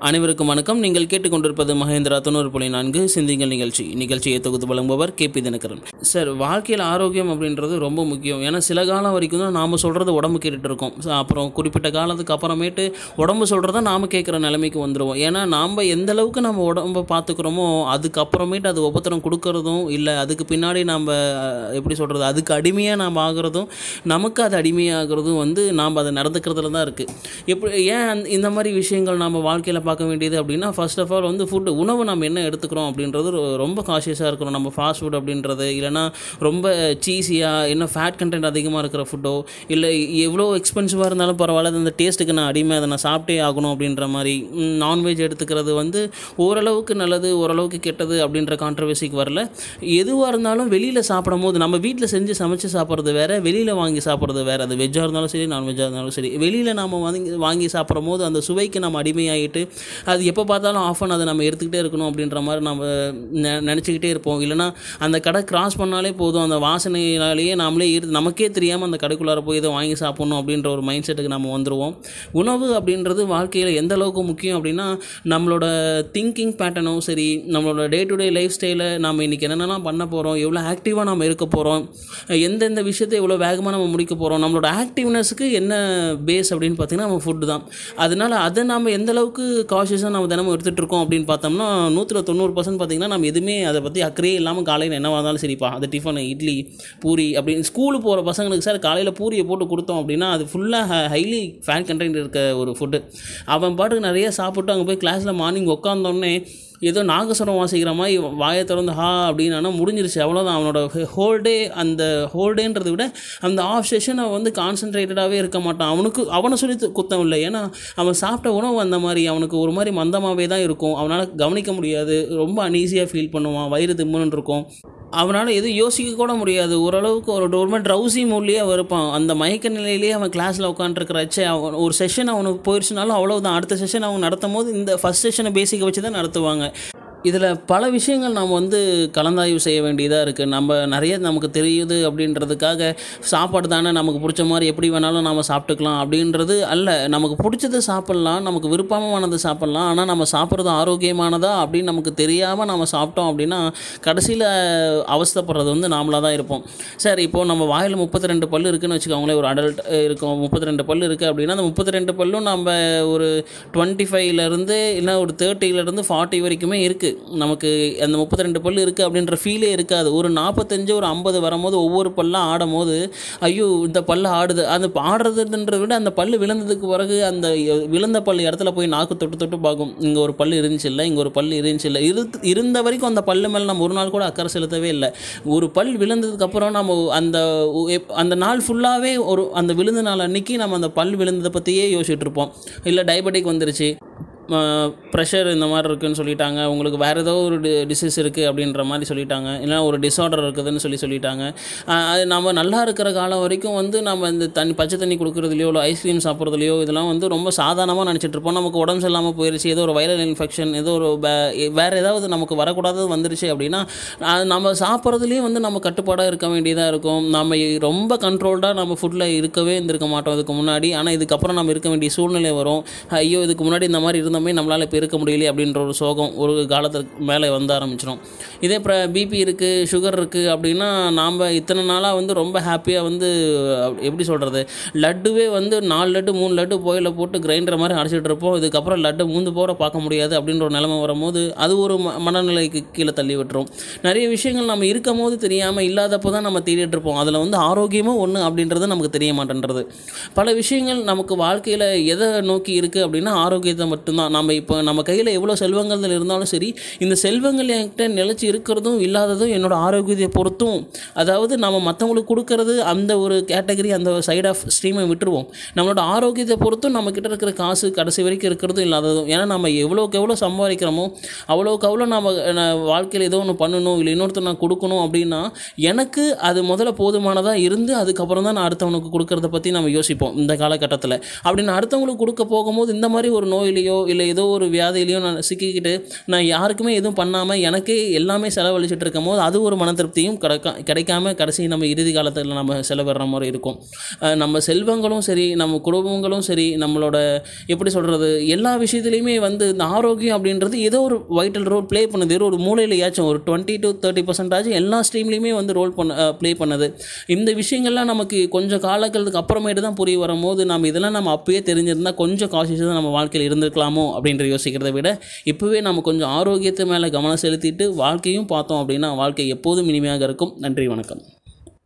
அனைவருக்கும் வணக்கம். நீங்கள் கேட்டுக்கொண்டிருப்பது மகேந்திரா தொண்ணூறு புள்ளி நான்கு சிந்திங்கள் நிகழ்ச்சி. நிகழ்ச்சியை தொகுத்து வழங்குபவர் கே. பி. தினகரன். சார் வாழ்க்கையில் ஆரோக்கியம் அப்படின்றது ரொம்ப முக்கியம். ஏன்னா சில காலம் வரைக்கும் தான் நாம் சொல்கிறது உடம்பு கேட்டுட்டு இருக்கோம். அப்புறம் குறிப்பிட்ட காலத்துக்கு அப்புறமேட்டு உடம்பு சொல்கிறத நாம் கேட்குற நிலைமைக்கு வந்துடுவோம் ஏன்னா நாம் எந்த அளவுக்கு நம்ம உடம்பை பார்த்துக்கிறோமோ அதுக்கப்புறமேட்டு அது ஒவ்வொருத்தரும் கொடுக்கறதும் இல்லை அதுக்கு பின்னாடி நாம் எப்படி சொல்கிறது அதுக்கு அடிமையாக நாம் ஆகிறதும் நமக்கு அது அடிமையாகிறதும் வந்து நாம் அதை நடந்துக்கிறதுல தான் இருக்குது எப்படி ஏன் இந்த மாதிரி விஷயங்கள் நம்ம வாழ்க்கையில் பார்க்க வேண்டியது அப்படின்னா ஃபர்ஸ்ட் ஆஃப் ஆல் வந்து ஃபுட்டு உணவு நம்ம என்ன எடுத்துக்கிறோம் அப்படின்றது ரொம்ப காஷியஸாக இருக்கணும். நம்ம ஃபாஸ்ட் ஃபுட் அப்படின்றது இல்லைனா ரொம்ப சீஸியாக என்ன ஃபேட் கண்டென்ட் அதிகமாக இருக்கிற ஃபுட்டோ இல்லை எவ்வளோ எக்ஸ்பென்சிவாக இருந்தாலும் பரவாயில்ல அந்த டேஸ்ட்டுக்கு நான் அடிமை அதை நான் சாப்பிட்டே ஆகணும் அப்படின்ற மாதிரி நான்வெஜ் எடுத்துக்கிறது வந்து ஓரளவுக்கு நல்லது ஓரளவுக்கு கெட்டது அப்படின்ற கான்ட்ரவர்சிக்கு வரல. எதுவாக இருந்தாலும் வெளியில் சாப்பிடும் போது நம்ம வீட்டில் செஞ்சு சமைச்சு சாப்பிட்றது வேறு வெளியில் வாங்கி சாப்பிட்றது வேறு. அது வெஜ்ஜாக இருந்தாலும் சரி நான்வெஜ்ஜாக இருந்தாலும் சரி. வெளியில் நாம் வாங்கி வாங்கி சாப்பிடும் போது அந்த சுவைக்கு நம்ம அடிமையாகிட்டு அது எப்போ பார்த்தாலும் ஆஃப் ஆன் அதை நம்ம எடுத்துக்கிட்டே இருக்கணும் அப்படின்ற மாதிரி நம்ம நெ- நினச்சிக்கிட்டே இருப்போம். இல்லைனா அந்த கடை கிராஸ் பண்ணாலே போதும். அந்த வாசனையினாலேயே நாமளே இரு நமக்கே தெரியாமல் அந்த கடைக்குள்ளார போய் இதை வாங்கி சாப்பிட்ணும் அப்படின்ற ஒரு மைண்ட் செட்டுக்கு நம்ம வந்துடுவோம் உணவு அப்படின்றது வாழ்க்கையில் எந்த அளவுக்கு முக்கியம் அப்படின்னா நம்மளோட திங்கிங் பேட்டர்னும் சரி நம்மளோட டே டு டே லைஃப் ஸ்டைலை நம்ம இன்றைக்கி என்னென்னலாம் பண்ண போகிறோம் எவ்வளோ ஆக்டிவாக நம்ம இருக்க போகிறோம் எந்தெந்த விஷயத்தை எவ்வளோ வேகமாக நம்ம முடிக்க போகிறோம் நம்மளோட ஆக்டிவ்னஸுக்கு என்ன பேஸ் அப்படின்னு பார்த்தீங்கன்னா நம்ம ஃபுட்டு தான். அதனால அதை நம்ம எந்த அளவுக்கு காஷியஸாக நம்ம தினமும் எடுத்துகிட்டு இருக்கோம் அப்படின்னு பார்த்தோம்னா நூற்றில் தொண்ணூறு பர்சன்ட் பார்த்தீங்கன்னா நம்ம எதுவுமே அதை பற்றி அக்கறையே இல்லாமல் காலையில் என்னவாக இருந்தாலும் சரிப்பா. அது டிஃபன் இட்லி பூரி அப்படின்னு ஸ்கூலு போகிற பசங்களுக்கு சார் காலையில் பூரியை போட்டு கொடுத்தோம் அப்படின்னா அது ஃபுல்லாக ஹைலி ஃபேட் கண்டென்ட் இருக்க ஒரு ஃபுட்டு அவன் பாட்டுக்கு நிறைய சாப்பிட்டு அங்கே போய் கிளாஸில் மார்னிங் உட்காந்தோடனே ஏதோ நாகஸ்வரம் வாசிக்கிற மாதிரி வாயை திறந்து ஹா அப்படின்னு ஆனால் முடிஞ்சிருச்சு. அவ்வளோதான் அவனோட ஹோல் டே அந்த ஹோல் டேன்றதை விட அந்த ஆஃப் செஷன் அவன் வந்து கான்சென்ட்ரேட்டடாகவே இருக்க மாட்டான். அவனுக்கு அவனை சொல்லி குத்தம் இல்லை. ஏன்னா அவன் சாப்பிட்ட உணவு அந்த மாதிரி அவனுக்கு ஒரு மாதிரி மந்தமாகவே தான் இருக்கும். அவனால் கவனிக்க முடியாது. ரொம்ப அன்ஈஸியாக ஃபீல் பண்ணுவான். வயிறு திம்முன்னு இருக்கும். அவனால் எதுவும் யோசிக்க கூட முடியாது. ஓரளவுக்கு ஒரு ஒரு மாதிரி ட்ரௌசி மூட்லேயே இருப்பான். அந்த மயக்க நிலையிலேயே அவன் கிளாஸில் உட்காந்துருக்கிறச்சே அவன் ஒரு செஷன் அவனுக்கு போயிடுச்சுனாலும் அவ்வளோதான் அடுத்த செஷன் அவங்க நடத்தும் போது இந்த ஃபஸ்ட் செஷனை பேசிக்கை வச்சு தான் நடத்துவாங்க. இதில் பல விஷயங்கள் நாம் வந்து கலந்தாய்வு செய்ய வேண்டியதாக இருக்குது. நம்ம நிறைய நமக்கு தெரியுது அப்படின்றதுக்காக சாப்பாடு தானே நமக்கு பிடிச்ச மாதிரி எப்படி வேணாலும் நாம் சாப்பிட்டுக்கலாம் அப்படின்றது அல்ல. நமக்கு பிடிச்சது சாப்பிட்லாம் நமக்கு விருப்பமானது சாப்பிட்லாம். ஆனால் நம்ம சாப்பிட்றது ஆரோக்கியமானதா அப்படின்னு நமக்கு தெரியாமல் நம்ம சாப்பிட்டோம் அப்படின்னா கடைசியில் அவஸ்தைப்படுறது வந்து நாமளாக தான் இருப்போம். சரி இப்போது நம்ம வாயில் முப்பத்தி ரெண்டு பல் இருக்குன்னு வச்சுக்கோங்களேன். ஒரு அடல்ட் இருக்கும் முப்பத்தி ரெண்டு பல்லு இருக்குது அப்படின்னா அந்த முப்பத்தி ரெண்டு பல்லும் நம்ம ஒரு டுவெண்ட்டி ஃபைவ்லேருந்து இல்லை ஒரு தேர்ட்டிலேருந்து ஃபார்ட்டி வரைக்குமே இருக்குது நமக்கு அந்த முப்பத்தி ரெண்டு பல் இருக்குது அப்படின்ற ஃபீலே இருக்காது. ஒரு நாற்பத்தஞ்சு ஒரு ஐம்பது வரும்போது ஒவ்வொரு பல்லாக ஆடும் போது ஐயோ இந்த பல்லு ஆடுது. அந்த ஆடுறதுன்றத விட அந்த பல்லு விழுந்ததுக்கு பிறகு அந்த விழுந்த பல் இடத்துல போய் நாக்கு தொட்டு தொட்டு பார்க்கும். இங்கே ஒரு பல் இருந்துச்சு இல்லை இங்கே ஒரு பல் இருந்துச்சு இல்லை இரு இருந்த வரைக்கும் அந்த பல்லு மேலே நம்ம ஒரு நாள் கூட அக்கறை செலுத்தவே இல்லை. ஒரு பல் விழுந்ததுக்கப்புறம் நம்ம அந்த அந்த நாள் ஃபுல்லாகவே ஒரு அந்த விழுந்த நாள் அன்னைக்கு நம்ம அந்த பல் விழுந்ததை பற்றியே யோசிச்சுட்டு இருப்போம். இல்லை டயபெட்டிக் வந்துருச்சு. ப்ரெஷர் இந்த மாதிரி இருக்குதுன்னு சொல்லிட்டாங்க. உங்களுக்கு வேறு ஏதோ ஒரு டி டிசீஸ் இருக்குது அப்படின்ற மாதிரி சொல்லிட்டாங்க. இல்லைனா ஒரு டிஸார்டர் இருக்குதுன்னு சொல்லி சொல்லிட்டாங்க. அது நம்ம நல்லா இருக்கிற காலம் வரைக்கும் வந்து நம்ம இந்த தண்ணி பச்சை தண்ணி கொடுக்குறதுலையோ இல்லை ஐஸ்கிரீம் சாப்பிட்றதுலையோ இதெல்லாம் வந்து ரொம்ப சாதாரணமாக நினச்சிட்டு இருப்போம். நமக்கு உடம்பு சரியில்லாமல் போயிடுச்சு ஏதோ ஒரு வைரல் இன்ஃபெக்ஷன் ஏதோ ஒரு வே- வேறு ஏதாவது நமக்கு வரக்கூடாதது வந்துருச்சு அப்படின்னா அது நம்ம சாப்பிட்றதுலேயும் வந்து நம்ம கட்டுப்பாடாக இருக்க வேண்டியதாக இருக்கும். நம்ம ரொம்ப கண்ட்ரோல்டாக நம்ம ஃபுட்டில் இருக்கவே இருந்திருக்க மாட்டோம். இதுக்கு முன்னாடி. ஆனால் இதுக்கப்புறம் நம்ம இருக்க வேண்டிய சூழ்நிலை வரும். ஐயோ இதுக்கு முன்னாடி இந்த மாதிரி இருந்தோமே நம்மளால் இப்போ இருக்க முடியலையே அப்படின்ற ஒரு சோகம் ஒரு காலத்துக்கு மேலே வந்து ஆரம்பிச்சிடும் இதே இப்போ பிபி இருக்குது சுகர் இருக்குது அப்படின்னா நாம் இத்தனை நாளாக வந்து ரொம்ப ஹாப்பியாக வந்து எப்படி சொல்கிறது லட்டுவே வந்து நாலு லட்டு மூணு லட்டு போயில் போட்டு கிரைண்டர் மாதிரி அடைச்சிட்டு இருப்போம். இதுக்கப்புறம் லட்டு மூந்து போட பார்க்க முடியாது அப்படின்ற ஒரு நிலைமை வரும்போது அது ஒரு ம- மனநிலைக்கு கீழே தள்ளி விட்டுரும். நிறைய விஷயங்கள் நம்ம இருக்கும் போது தெரியாமல் இல்லாதப்போ தான் நம்ம தேடிட்டு இருப்போம். அதில் வந்து ஆரோக்கியமும் ஒன்று அப்படின்றது நமக்கு தெரிய மாட்டேன்றது. பல விஷயங்கள் நமக்கு வாழ்க்கையில் எதை நோக்கி இருக்குது அப்படின்னா ஆரோக்கியத்தை மட்டும்தான் நம்ம இப்போ நம்ம கையில் எவ்வளோ செல்வங்கள் இருந்தாலும் சரி இந்த செல்வங்கள் என்கிட்ட நிலச்சி இருக்கிறதும் இல்லாததும் என்னோடய ஆரோக்கியத்தை பொறுத்தும் அதாவது நம்ம மற்றவங்களுக்கு கொடுக்கறது அந்த ஒரு கேட்டகரி அந்த சைட் ஆஃப் ஸ்ட்ரீமை விட்டுருவோம். நம்மளோட ஆரோக்கியத்தை பொறுத்தும் நம்மக்கிட்ட இருக்கிற காசு கடைசி வரைக்கும் இருக்கிறதும் இல்லாததும் ஏன்னா நம்ம எவ்வளோக்கு எவ்வளோ சம்பாதிக்கிறோமோ அவ்வளோக்கு அவ்வளோ நம்ம வாழ்க்கையில் ஏதோ ஒன்று பண்ணணும் இல்லை இன்னொருத்தர் நான் கொடுக்கணும் அப்படின்னா எனக்கு அது முதல்ல போதுமானதாக இருந்து அதுக்கப்புறம் தான் நான் அடுத்தவனுக்கு கொடுக்கறத பற்றி நம்ம யோசிப்போம் இந்த காலகட்டத்தில். அப்படி நான் அடுத்தவங்களுக்கு கொடுக்க போகும்போது இந்த மாதிரி ஒரு நோயிலையோ இல்லை ஏதோ ஒரு வியாதியிலையோ நான் சிக்கிக்கிட்டு நான் யாருக்குமே எதுவும் பண்ணாமல் எனக்கே எல்லாமே செலவழிச்சிட்டு இருக்கும் போது அது ஒரு மன திருப்தியும் கிடைக்க கிடைக்காம கடைசி நம்ம இறுதி காலத்தில் நம்ம செலவிடுற மாதிரி இருக்கும். நம்ம செல்வங்களும் சரி நம்ம குடும்பங்களும் சரி நம்மளோட எப்படி சொல்கிறது எல்லா விஷயத்துலையுமே வந்து இந்த ஆரோக்கியம் அப்படின்றது ஏதோ ஒரு வைட்டல் ரோல் ப்ளே பண்ணுது. ஏதோ ஒரு மூலையிலையாச்சும் ஒரு டுவெண்ட்டி டு தேர்ட்டி பர்சன்டாச்சும் எல்லா ஸ்ட்ரீம்லேயுமே வந்து ரோல் பண்ண ப்ளே பண்ணுது. இந்த விஷயங்கள்லாம் நமக்கு கொஞ்சம் காலங்களுக்கு அப்புறமேட்டு தான் புரிய வரும்போது நம்ம இதெல்லாம் நம்ம அப்பயே தெரிஞ்சிருந்தால் கொஞ்சம் காசியஸாக தான் நம்ம வாழ்க்கையில் இருந்திருக்கலாமோ? அப்படின்ற யோசிக்கிறத விட இப்போவே நம்ம கொஞ்சம் ஆரோக்கியத்தை மேலே கவனம் செலுத்திட்டு வாழ்க்கையும் பார்த்தோம் அப்படின்னா வாழ்க்கை எப்போதும் இனிமையாக இருக்கும். நன்றி வணக்கம்.